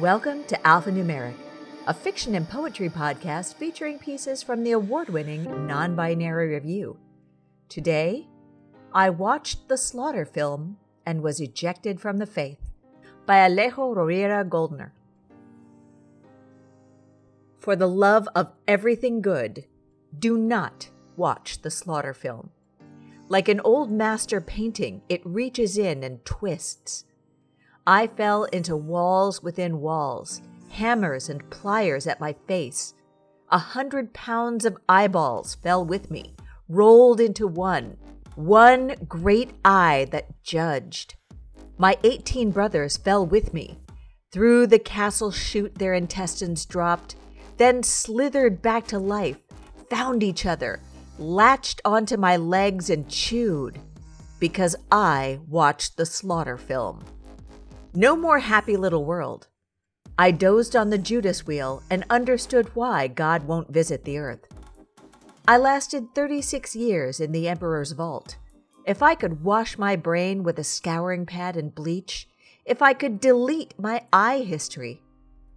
Welcome to Alphanumeric, a fiction and poetry podcast featuring pieces from the award winning Non Binary Review. Today, I watched the Slaughter film and was ejected from the faith by Alejo Rovira Goldner. For the love of everything good, do not watch the Slaughter film. Like an old master painting, it reaches in and twists. I fell into walls within walls, hammers and pliers at my face. A hundred pounds of eyeballs fell with me, rolled into one, one great eye that judged. My eighteen brothers fell with me. Through the castle chute their intestines dropped, then slithered back to life, found each other, latched onto my legs and chewed because I watched the slaughter film. No more happy little world. I dozed on the Judas wheel and understood why God won't visit the earth. I lasted 36 years in the Emperor's vault. If I could wash my brain with a scouring pad and bleach, if I could delete my eye history.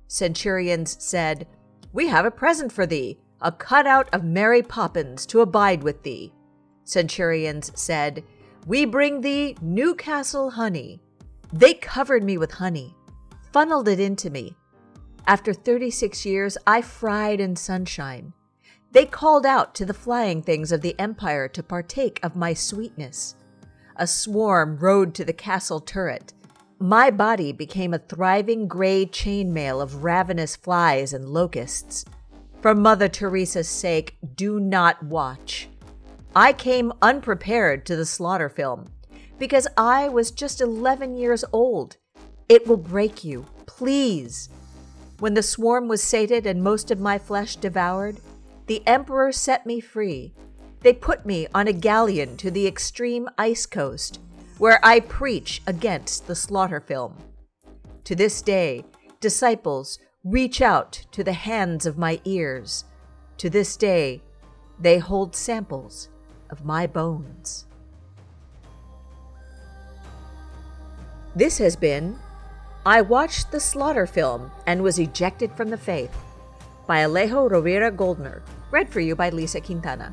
Centurions said, We have a present for thee a cutout of Mary Poppins to abide with thee. Centurions said, We bring thee Newcastle honey. They covered me with honey, funneled it into me. After 36 years, I fried in sunshine. They called out to the flying things of the empire to partake of my sweetness. A swarm rode to the castle turret. My body became a thriving gray chainmail of ravenous flies and locusts. For Mother Teresa's sake, do not watch. I came unprepared to the slaughter film because I was just 11 years old. It will break you, please. When the swarm was sated and most of my flesh devoured, the Emperor set me free. They put me on a galleon to the extreme ice coast, where I preach against the slaughter film. To this day, disciples reach out to the hands of my ears. To this day, they hold samples of my bones. This has been I Watched the Slaughter Film and Was Ejected from the Faith by Alejo Rovira Goldner, read for you by Lisa Quintana.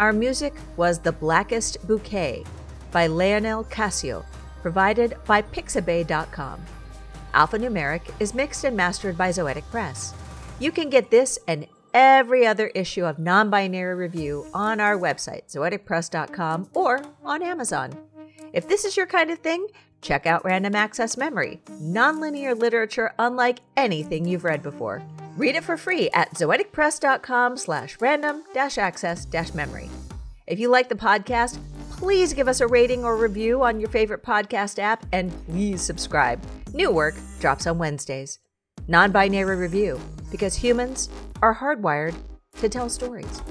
Our music was The Blackest Bouquet by Leonell Cassio, provided by Pixabay.com. Alphanumeric is mixed and mastered by Zoetic Press. You can get this and every other issue of Non Binary Review on our website, zoeticpress.com, or on Amazon. If this is your kind of thing, check out Random Access Memory, nonlinear literature unlike anything you've read before. Read it for free at zoeticpress.com slash random dash access dash memory. If you like the podcast, please give us a rating or review on your favorite podcast app and please subscribe. New work drops on Wednesdays. Non binary review, because humans are hardwired to tell stories.